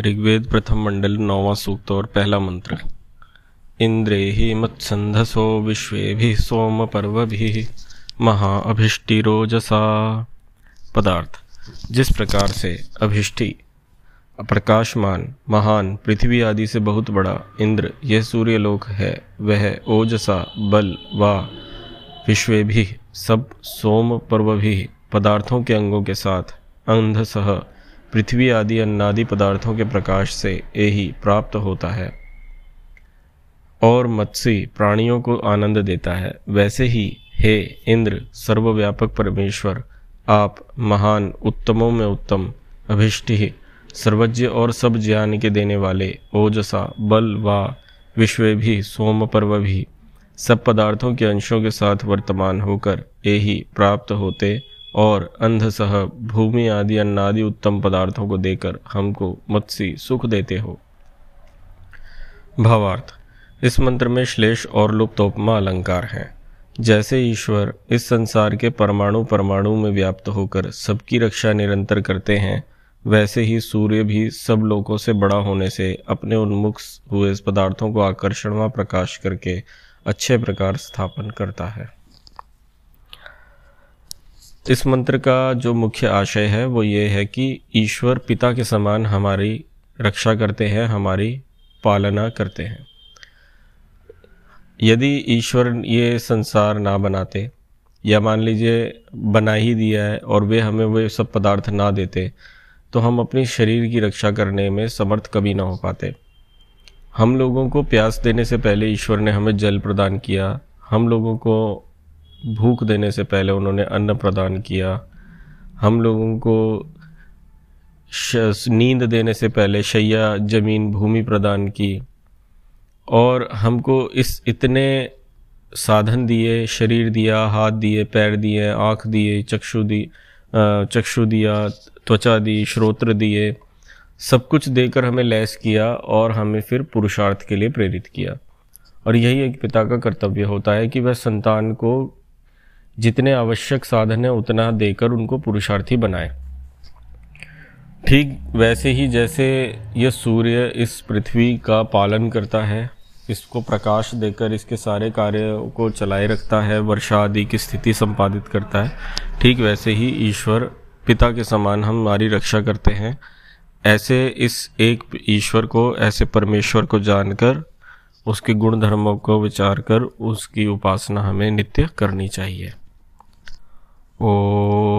ऋग्वेद प्रथम मंडल नौवा सूक्त और पहला मंत्र। इंद्रे ही मत्संधसो विश्वे सोम पर्व भी महा अभिष्टिरोजसा पदार्थ। जिस प्रकार से अभिष्टि प्रकाशमान महान, पृथ्वी आदि से बहुत बड़ा इंद्र, यह सूर्यलोक है, वह ओजसा, बल, व विश्वे भी सब सोम पर्व भी पदार्थों के अंगों के साथ अंधसह पृथ्वी आदि अन्नादि पदार्थों के प्रकाश से यही प्राप्त होता है। और मत्स्य प्राणियों को आनंद देता है। वैसे ही हे इंद्र, सर्वव्यापक परमेश्वर, आप महान, उत्तमों में उत्तम, अभिष्टि, सर्वज्ञ और सब ज्ञान के देने वाले, ओजसा, बल, व, विश्व भी, सोम पर्व भी, सब पदार्थों के अंशों के साथ वर्तमान होकर यही प्राप्त होते और अंधसह, भूमि आदि अन्नादि उत्तम पदार्थों को देकर हमको मत्सी सुख देते हो। भावार्थ, इस मंत्र में श्लेष और लुप्तोपमा अलंकार हैं। जैसे ईश्वर इस संसार के परमाणु परमाणु में व्याप्त होकर सबकी रक्षा निरंतर करते हैं, वैसे ही सूर्य भी सब लोगों से बड़ा होने से अपने उन्मुख हुए पदार्थों को आकर्षण व प्रकाश करके अच्छे प्रकार स्थापन करता है। इस मंत्र का जो मुख्य आशय है, वो ये है कि ईश्वर पिता के समान हमारी रक्षा करते हैं, हमारी पालना करते हैं। यदि ईश्वर ये संसार ना बनाते, या मान लीजिए बना ही दिया है और वे हमें वे सब पदार्थ ना देते तो हम अपनी शरीर की रक्षा करने में समर्थ कभी ना हो पाते। हम लोगों को प्यास देने से पहले ईश्वर ने हमें जल प्रदान किया, हम लोगों को भूख देने से पहले उन्होंने अन्न प्रदान किया। हम लोगों को नींद देने से पहले शैया ज़मीन भूमि प्रदान की और हमको इस इतने साधन दिए, शरीर दिया, हाथ दिए, पैर दिए, आँख दिए, चक्षु दी चक्षु दिया, त्वचा दी, श्रोत्र दिए, सब कुछ देकर हमें लैस किया और हमें फिर पुरुषार्थ के लिए प्रेरित किया। और यही एक पिता का कर्तव्य होता है कि वह संतान को जितने आवश्यक साधन है, उतना देकर उनको पुरुषार्थी बनाए। ठीक वैसे ही जैसे यह सूर्य इस पृथ्वी का पालन करता है, इसको प्रकाश देकर इसके सारे कार्यों को चलाए रखता है, वर्षा आदि की स्थिति संपादित करता है, ठीक वैसे ही ईश्वर पिता के समान हम हमारी रक्षा करते हैं। ऐसे इस एक ईश्वर को, ऐसे परमेश्वर को जानकर, उसके गुण धर्मों को विचार कर, उसकी उपासना हमें नित्य करनी चाहिए। 어,